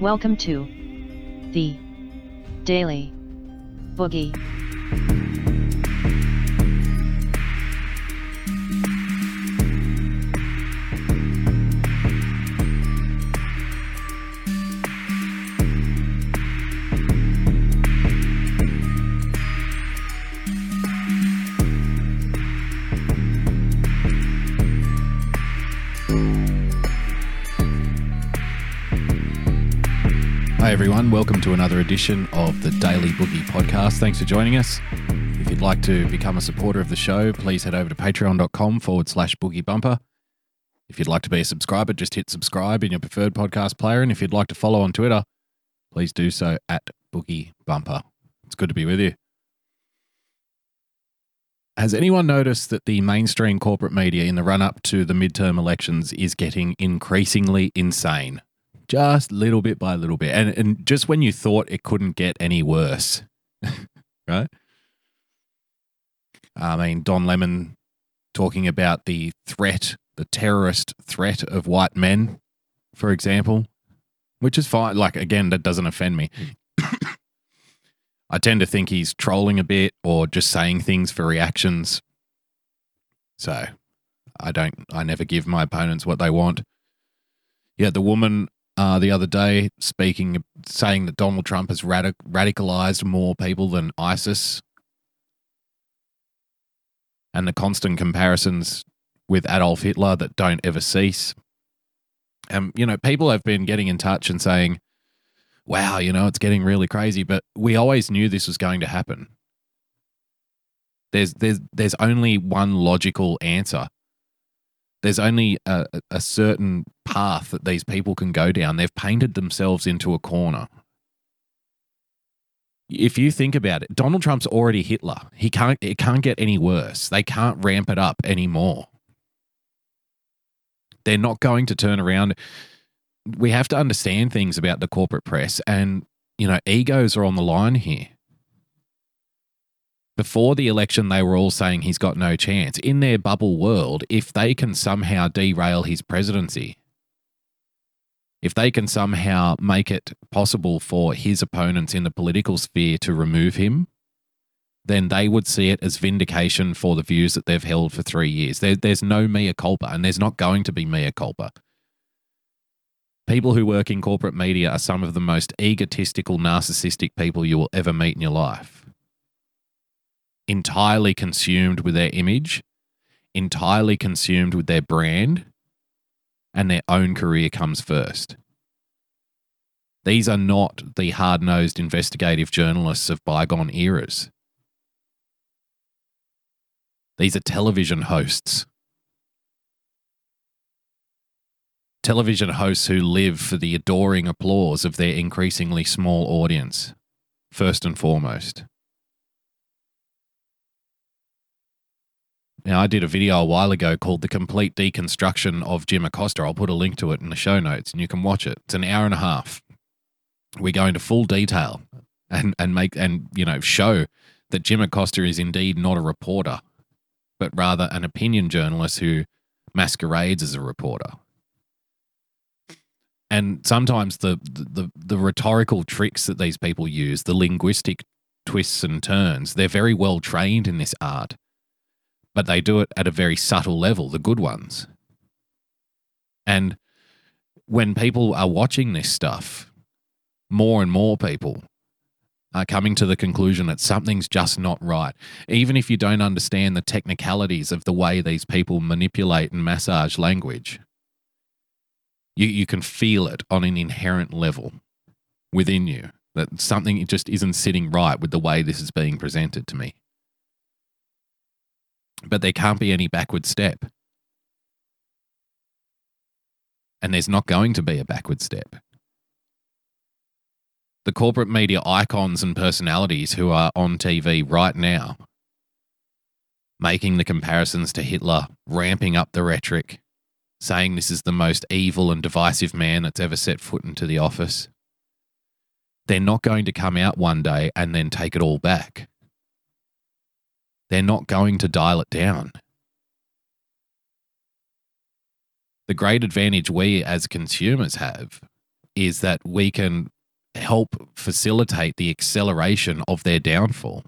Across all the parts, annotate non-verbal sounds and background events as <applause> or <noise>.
Welcome to the Daily Boogie. Everyone. Welcome to another edition of the Daily Boogie Podcast. Thanks for joining us. If you'd like to become a supporter of the show, please head over to patreon.com forward slash boogie bumper. If you'd like to be a subscriber, just hit subscribe in your preferred podcast player. And if you'd like to follow on Twitter, please do so at boogie bumper. It's good to be with you. Has anyone noticed that the mainstream corporate media in the run up to the midterm elections is getting increasingly insane? Just little bit by little bit. And and just when you thought it couldn't get any worse, <laughs> right? I mean, Don Lemon talking about the threat, the terrorist threat of white men, for example, which is fine. Like again, that doesn't offend me. <coughs> I tend to think he's trolling a bit or just saying things for reactions. So I don't, I never give my opponents what they want. Yeah, the woman uh, the other day speaking, saying that Donald Trump has radic- radicalized more people than ISIS, and the constant comparisons with Adolf Hitler that don't ever cease. And, you know, people have been getting in touch and saying, wow, you know, it's getting really crazy, but we always knew this was going to happen. There's, there's, there's only one logical answer there's only a, a certain path that these people can go down. They've painted themselves into a corner. If you think about it, Donald Trump's already Hitler. He can't it can't get any worse. They can't ramp it up anymore. They're not going to turn around. We have to understand things about the corporate press and you know, egos are on the line here. Before the election, they were all saying he's got no chance. In their bubble world, if they can somehow derail his presidency, if they can somehow make it possible for his opponents in the political sphere to remove him, then they would see it as vindication for the views that they've held for three years. There, there's no mea culpa, and there's not going to be mea culpa. People who work in corporate media are some of the most egotistical, narcissistic people you will ever meet in your life entirely consumed with their image, entirely consumed with their brand, and their own career comes first. These are not the hard nosed investigative journalists of bygone eras. These are television hosts. Television hosts who live for the adoring applause of their increasingly small audience, first and foremost. Now, I did a video a while ago called The Complete Deconstruction of Jim Acosta. I'll put a link to it in the show notes and you can watch it. It's an hour and a half. We go into full detail and, and make and you know show that Jim Acosta is indeed not a reporter, but rather an opinion journalist who masquerades as a reporter. And sometimes the, the the rhetorical tricks that these people use, the linguistic twists and turns, they're very well trained in this art but they do it at a very subtle level, the good ones. And when people are watching this stuff, more and more people are coming to the conclusion that something's just not right. Even if you don't understand the technicalities of the way these people manipulate and massage language, you, you can feel it on an inherent level within you that something just isn't sitting right with the way this is being presented to me but there can't be any backward step. And there's not going to be a backward step. The corporate media icons and personalities who are on TV right now, making the comparisons to Hitler, ramping up the rhetoric, saying this is the most evil and divisive man that's ever set foot into the office. They're not going to come out one day and then take it all back they're not going to dial it down. The great advantage we as consumers have is that we can help facilitate the acceleration of their downfall.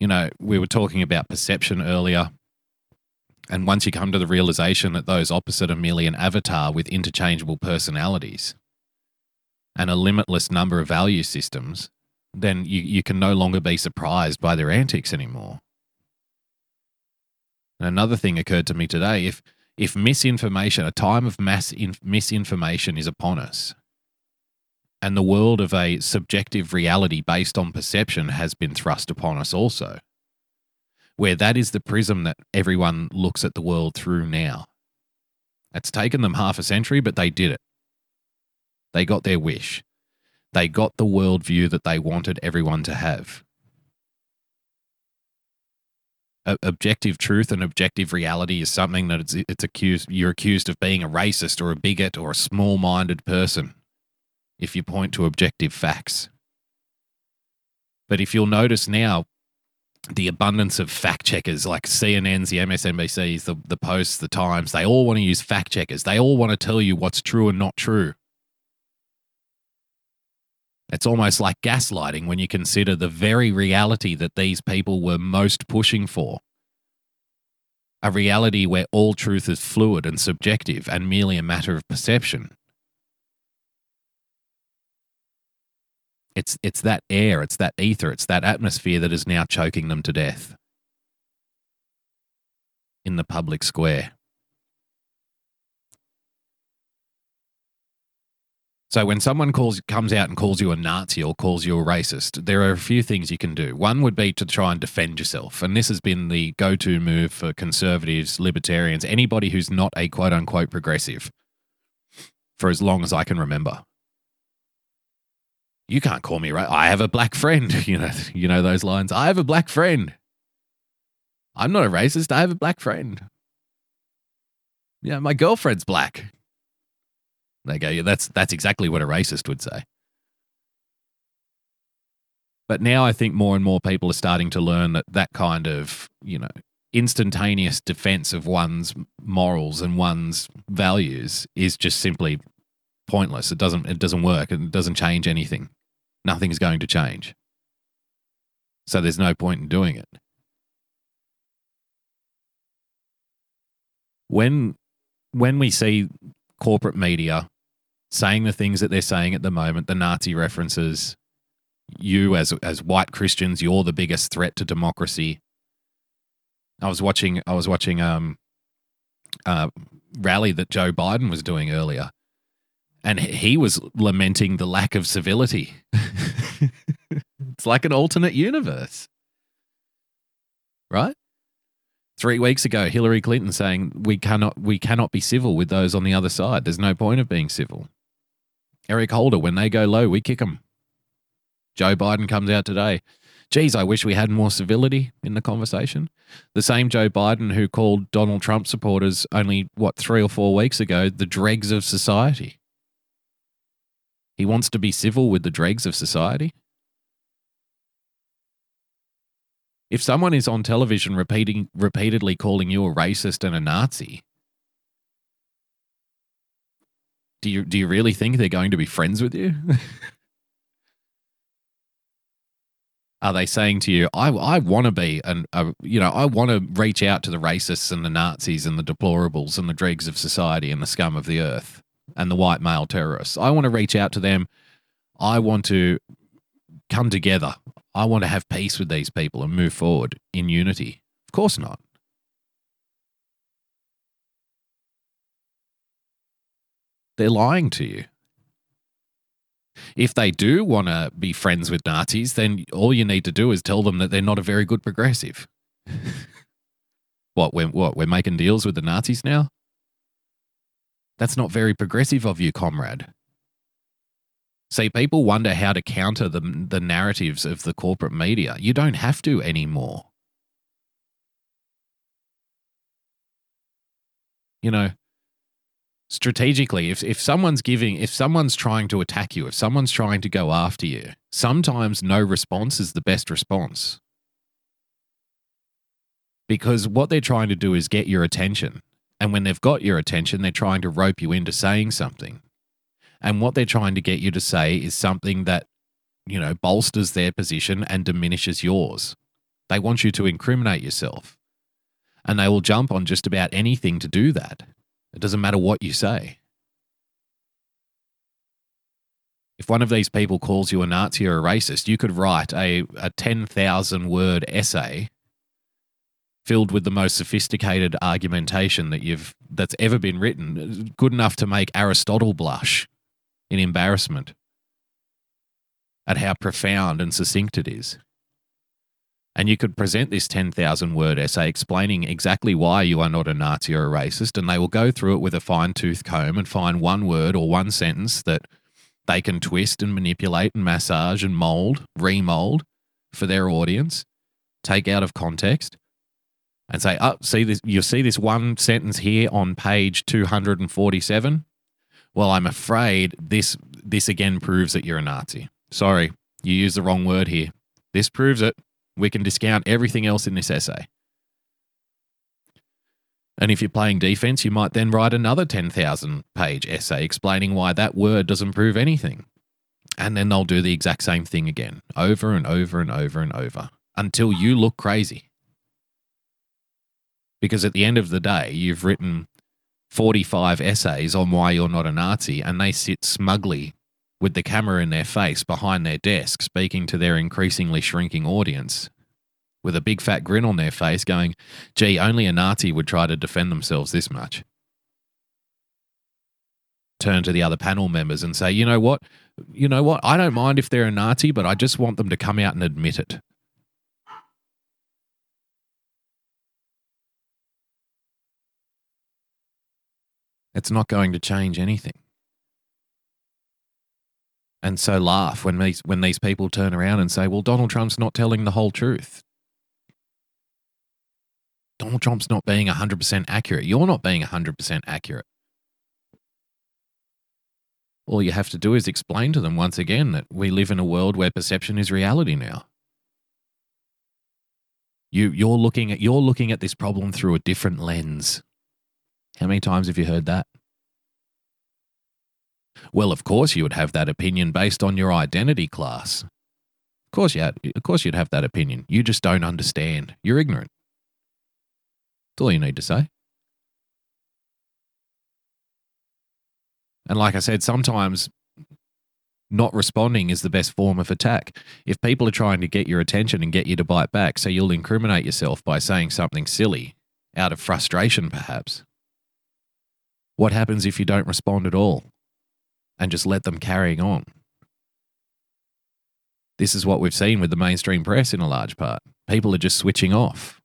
You know, we were talking about perception earlier. And once you come to the realization that those opposite are merely an avatar with interchangeable personalities and a limitless number of value systems, then you, you can no longer be surprised by their antics anymore. And another thing occurred to me today if, if misinformation, a time of mass in, misinformation is upon us, and the world of a subjective reality based on perception has been thrust upon us also, where that is the prism that everyone looks at the world through now. It's taken them half a century, but they did it. They got their wish. They got the worldview that they wanted everyone to have. objective truth and objective reality is something that it's, it's accused you're accused of being a racist or a bigot or a small-minded person if you point to objective facts. But if you'll notice now, the abundance of fact checkers like CNNs, the MSNBCs, the, the Posts, the Times, they all want to use fact checkers. They all want to tell you what's true and not true. It's almost like gaslighting when you consider the very reality that these people were most pushing for. A reality where all truth is fluid and subjective and merely a matter of perception. It's, it's that air, it's that ether, it's that atmosphere that is now choking them to death in the public square. So when someone calls comes out and calls you a Nazi or calls you a racist, there are a few things you can do. One would be to try and defend yourself, and this has been the go-to move for conservatives, libertarians, anybody who's not a quote unquote progressive for as long as I can remember you can't call me right. I have a black friend. <laughs> You know, you know those lines. I have a black friend. I'm not a racist. I have a black friend. Yeah, my girlfriend's black. They go, yeah, that's that's exactly what a racist would say. But now I think more and more people are starting to learn that that kind of, you know, instantaneous defense of one's morals and one's values is just simply pointless. It doesn't it doesn't work. It doesn't change anything nothing's going to change. So there's no point in doing it. When when we see corporate media saying the things that they're saying at the moment, the Nazi references, you as as white Christians, you're the biggest threat to democracy. I was watching I was watching um uh rally that Joe Biden was doing earlier and he was lamenting the lack of civility. <laughs> it's like an alternate universe. Right? 3 weeks ago Hillary Clinton saying we cannot we cannot be civil with those on the other side. There's no point of being civil. Eric Holder when they go low, we kick them. Joe Biden comes out today. Geez, I wish we had more civility in the conversation. The same Joe Biden who called Donald Trump supporters only, what, three or four weeks ago, the dregs of society. He wants to be civil with the dregs of society. If someone is on television repeating repeatedly calling you a racist and a Nazi, do you do you really think they're going to be friends with you? <laughs> Are they saying to you, "I I want to be and you know I want to reach out to the racists and the Nazis and the deplorables and the dregs of society and the scum of the earth"? and the white male terrorists. I want to reach out to them. I want to come together. I want to have peace with these people and move forward in unity. Of course not. They're lying to you. If they do want to be friends with Nazis, then all you need to do is tell them that they're not a very good progressive. <laughs> what, we're, what, we're making deals with the Nazis now? That's not very progressive of you, comrade. See, people wonder how to counter the, the narratives of the corporate media. You don't have to anymore. You know, strategically, if, if someone's giving, if someone's trying to attack you, if someone's trying to go after you, sometimes no response is the best response. Because what they're trying to do is get your attention And when they've got your attention, they're trying to rope you into saying something. And what they're trying to get you to say is something that, you know, bolsters their position and diminishes yours. They want you to incriminate yourself. And they will jump on just about anything to do that. It doesn't matter what you say. If one of these people calls you a Nazi or a racist, you could write a, a 10,000 word essay filled with the most sophisticated argumentation that you've that's ever been written, good enough to make Aristotle blush in embarrassment at how profound and succinct it is. And you could present this 10,000 word essay explaining exactly why you are not a Nazi or a racist, and they will go through it with a fine tooth comb and find one word or one sentence that they can twist and manipulate and massage and mold, remold for their audience, take out of context, and say, "Oh, see this? You see this one sentence here on page 247? Well, I'm afraid this this again proves that you're a Nazi. Sorry, you used the wrong word here. This proves it. We can discount everything else in this essay." And if you're playing defense, you might then write another 10,000 page essay explaining why that word doesn't prove anything. And then they'll do the exact same thing again, over and over and over and over, until you look crazy. Because at the end of the day, you've written 45 essays on why you're not a Nazi, and they sit smugly with the camera in their face behind their desk, speaking to their increasingly shrinking audience with a big fat grin on their face, going, gee, only a Nazi would try to defend themselves this much. Turn to the other panel members and say, you know what? You know what? I don't mind if they're a Nazi, but I just want them to come out and admit it. It's not going to change anything. And so laugh when these when these people turn around and say, "Well, Donald Trump's not telling the whole truth." Donald Trump's not being 100% accurate. You're not being 100% accurate. All you have to do is explain to them once again that we live in a world where perception is reality now. You, you're looking at you're looking at this problem through a different lens. How many times have you heard that? Well, of course you would have that opinion based on your identity class. Of course you had, of course you'd have that opinion. You just don't understand. You're ignorant. That's all you need to say. And like I said, sometimes not responding is the best form of attack. If people are trying to get your attention and get you to bite back, so you'll incriminate yourself by saying something silly out of frustration, perhaps. What happens if you don't respond at all and just let them carrying on? This is what we've seen with the mainstream press in a large part. People are just switching off.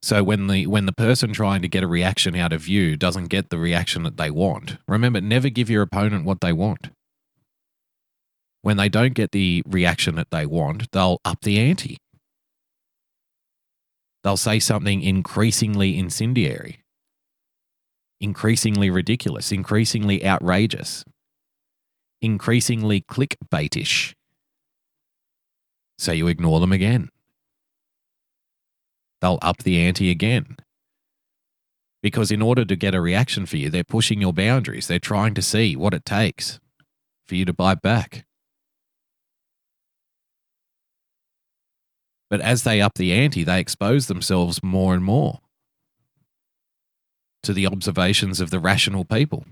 So when the when the person trying to get a reaction out of you doesn't get the reaction that they want, remember never give your opponent what they want. When they don't get the reaction that they want, they'll up the ante. They'll say something increasingly incendiary, increasingly ridiculous, increasingly outrageous, increasingly clickbaitish. So you ignore them again they'll up the ante again. Because in order to get a reaction for you, they're pushing your boundaries. They're trying to see what it takes for you to bite back. But as they up the ante, they expose themselves more and more to the observations of the rational people.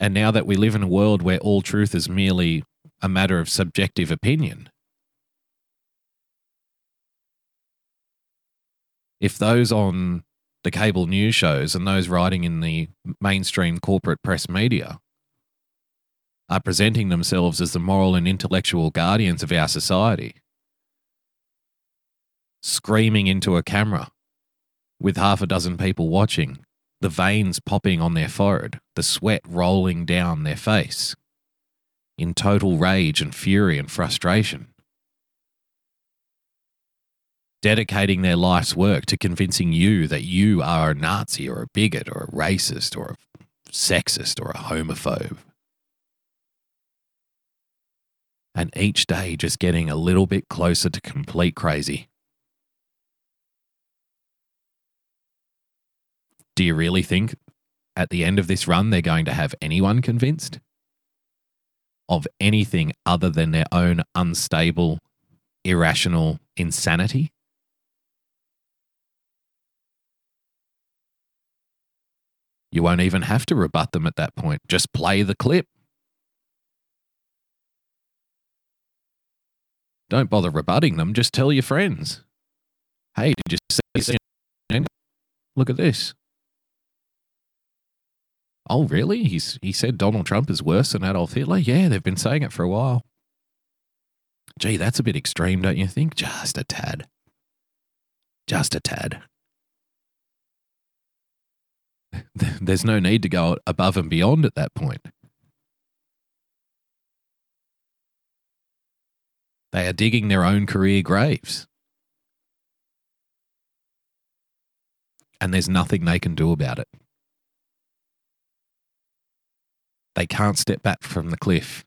And now that we live in a world where all truth is merely a matter of subjective opinion, if those on the cable news shows and those writing in the mainstream corporate press media are presenting themselves as the moral and intellectual guardians of our society, screaming into a camera with half a dozen people watching, the veins popping on their forehead, the sweat rolling down their face, in total rage and fury and frustration. Dedicating their life's work to convincing you that you are a Nazi or a bigot or a racist or a sexist or a homophobe. And each day just getting a little bit closer to complete crazy Do you really think at the end of this run they're going to have anyone convinced of anything other than their own unstable, irrational insanity? You won't even have to rebut them at that point. Just play the clip. Don't bother rebutting them. Just tell your friends. Hey, did you see this? Look at this. Oh, really? He's he said Donald Trump is worse than Adolf Hitler. Yeah, they've been saying it for a while. Gee, that's a bit extreme, don't you think? Just a tad. Just a tad. <laughs> There's no need to go above and beyond at that point. They are digging their own career graves. And there's nothing they can do about it. They can't step back from the cliff.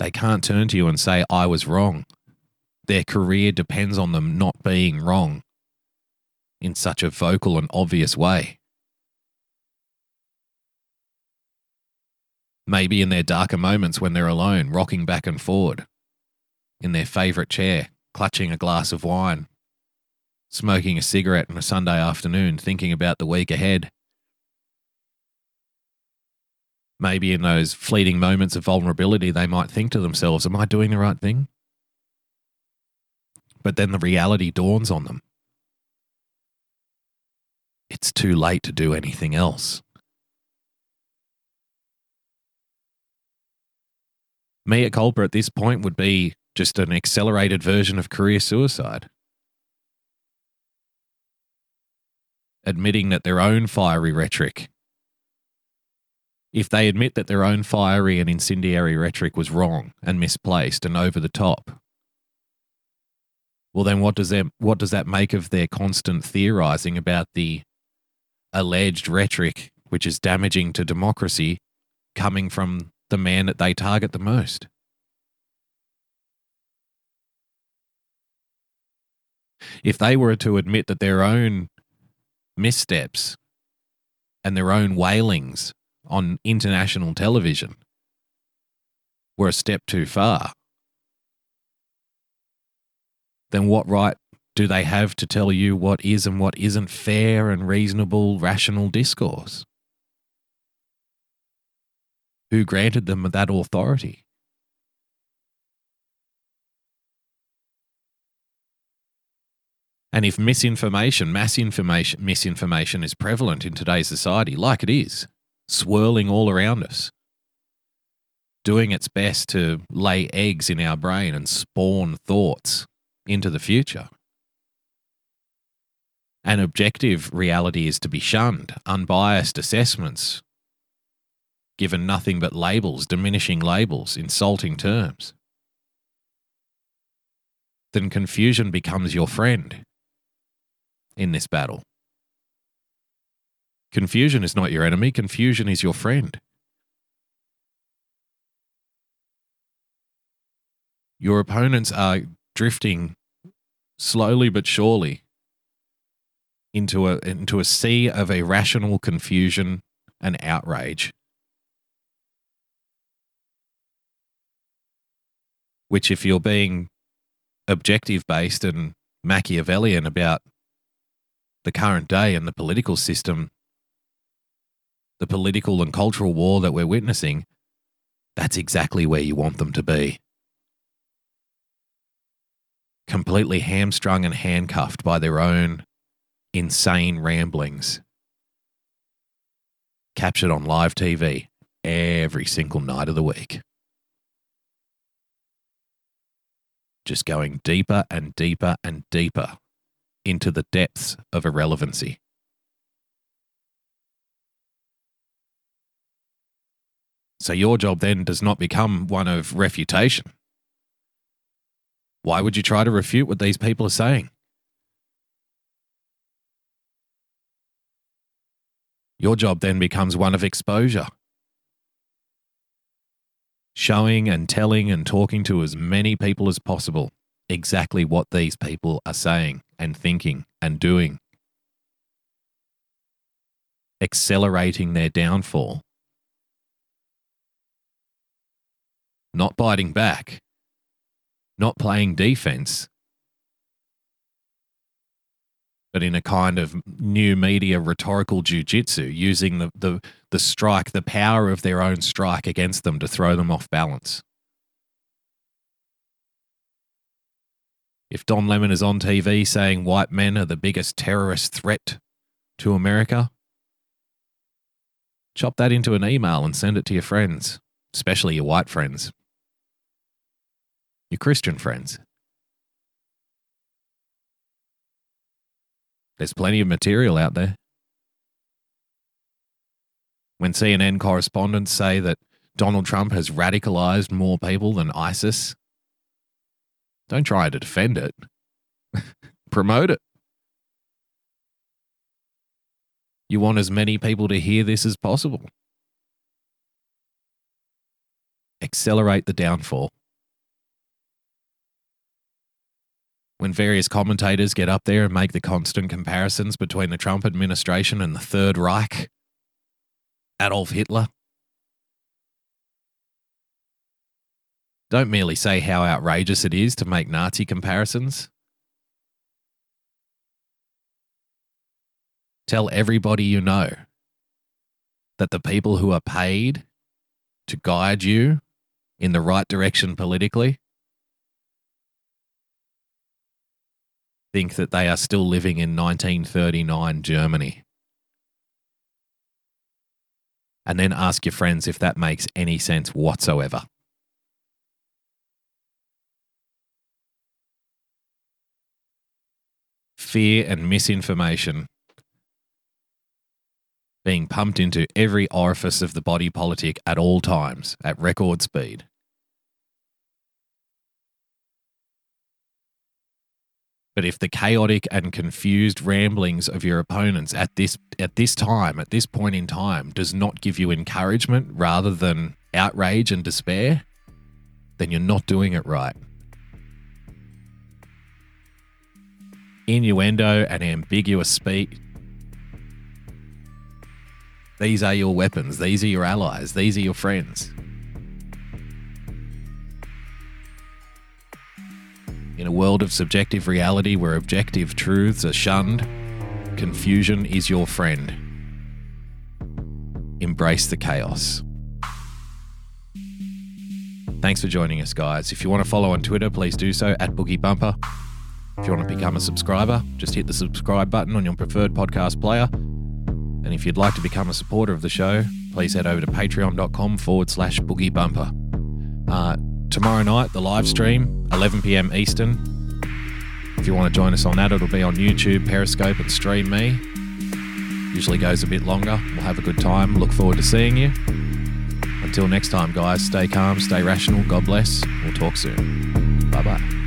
They can't turn to you and say, I was wrong. Their career depends on them not being wrong in such a vocal and obvious way. Maybe in their darker moments when they're alone, rocking back and forward, in their favourite chair, clutching a glass of wine, smoking a cigarette on a Sunday afternoon, thinking about the week ahead. Maybe in those fleeting moments of vulnerability, they might think to themselves, Am I doing the right thing? But then the reality dawns on them it's too late to do anything else. Mea culpa at this point would be just an accelerated version of career suicide. Admitting that their own fiery rhetoric, if they admit that their own fiery and incendiary rhetoric was wrong and misplaced and over the top, well, then what does that, what does that make of their constant theorizing about the alleged rhetoric which is damaging to democracy coming from the man that they target the most. If they were to admit that their own missteps and their own wailings on international television were a step too far, then what right do they have to tell you what is and what isn't fair and reasonable, rational discourse? Who granted them that authority? And if misinformation, mass information, misinformation is prevalent in today's society, like it is, swirling all around us, doing its best to lay eggs in our brain and spawn thoughts into the future, an objective reality is to be shunned, unbiased assessments, given nothing but labels, diminishing labels, insulting terms. Then confusion becomes your friend in this battle. Confusion is not your enemy, confusion is your friend. Your opponents are drifting slowly but surely into a into a sea of irrational confusion and outrage. Which, if you're being objective based and Machiavellian about the current day and the political system, the political and cultural war that we're witnessing, that's exactly where you want them to be. Completely hamstrung and handcuffed by their own insane ramblings captured on live TV every single night of the week. Just going deeper and deeper and deeper into the depths of irrelevancy. So your job then does not become one of refutation. Why would you try to refute what these people are saying? Your job then becomes one of exposure. Showing and telling and talking to as many people as possible exactly what these people are saying and thinking and doing accelerating their downfall. Not biting back, not playing defense, but in a kind of new media rhetorical jujitsu, using the, the, the strike, the power of their own strike against them to throw them off balance. If Don Lemon is on TV saying white men are the biggest terrorist threat to America, chop that into an email and send it to your friends, especially your white friends, your Christian friends. There's plenty of material out there. When CNN correspondents say that Donald Trump has radicalized more people than ISIS, don't try to defend it. <laughs> Promote it. You want as many people to hear this as possible. Accelerate the downfall. When various commentators get up there and make the constant comparisons between the Trump administration and the Third Reich, Adolf Hitler, Don't merely say how outrageous it is to make Nazi comparisons. Tell everybody you know that the people who are paid to guide you in the right direction politically think that they are still living in 1939 Germany. And then ask your friends if that makes any sense whatsoever. fear and misinformation being pumped into every orifice of the body politic at all times at record speed. But if the chaotic and confused ramblings of your opponents at this at this time, at this point in time, does not give you encouragement rather than outrage and despair, then you're not doing it right. innuendo and ambiguous speech. These are your weapons. These are your allies. These are your friends. In a world of subjective reality where objective truths are shunned, confusion is your friend. Embrace the chaos. Thanks for joining us, guys. If you want to follow on Twitter, please do so at Boogie Bumper. If you want to become a subscriber, just hit the subscribe button on your preferred podcast player. And if you'd like to become a supporter of the show, please head over to patreon.com forward slash boogie bumper. Uh, tomorrow night, the live stream, 11 p.m. Eastern. If you want to join us on that, it'll be on YouTube, Periscope, and Stream Me. Usually goes a bit longer. We'll have a good time. Look forward to seeing you. Until next time, guys, stay calm, stay rational. God bless. We'll talk soon. Bye bye.